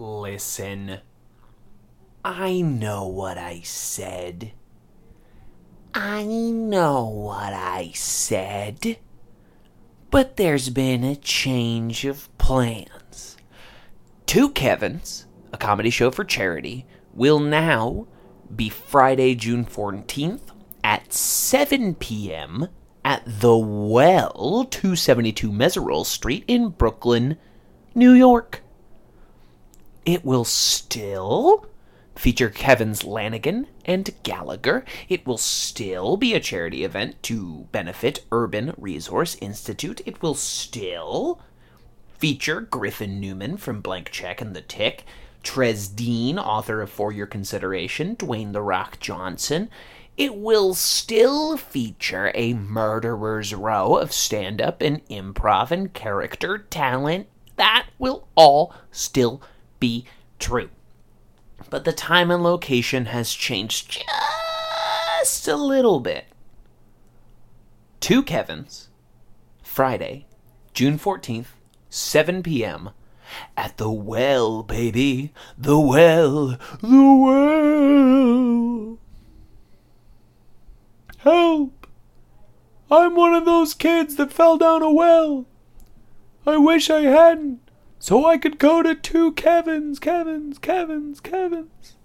Listen. I know what I said. I know what I said. But there's been a change of plans. Two Kevins, a comedy show for charity, will now be Friday, June 14th at 7 p.m. at The Well, 272 Meserole Street in Brooklyn, New York. It will still feature Kevin's Lanigan and Gallagher. It will still be a charity event to benefit Urban Resource Institute. It will still feature Griffin Newman from Blank Check and The Tick, Tres Dean, author of For Your Consideration, Dwayne The Rock Johnson. It will still feature a murderer's row of stand up and improv and character talent. That will all still be true. But the time and location has changed just a little bit. Two Kevins, Friday, June 14th, 7 p.m. At the well, baby. The well. The well. Help! I'm one of those kids that fell down a well. I wish I hadn't, so I could go to two Kevins, Kevins, Kevins, Kevins.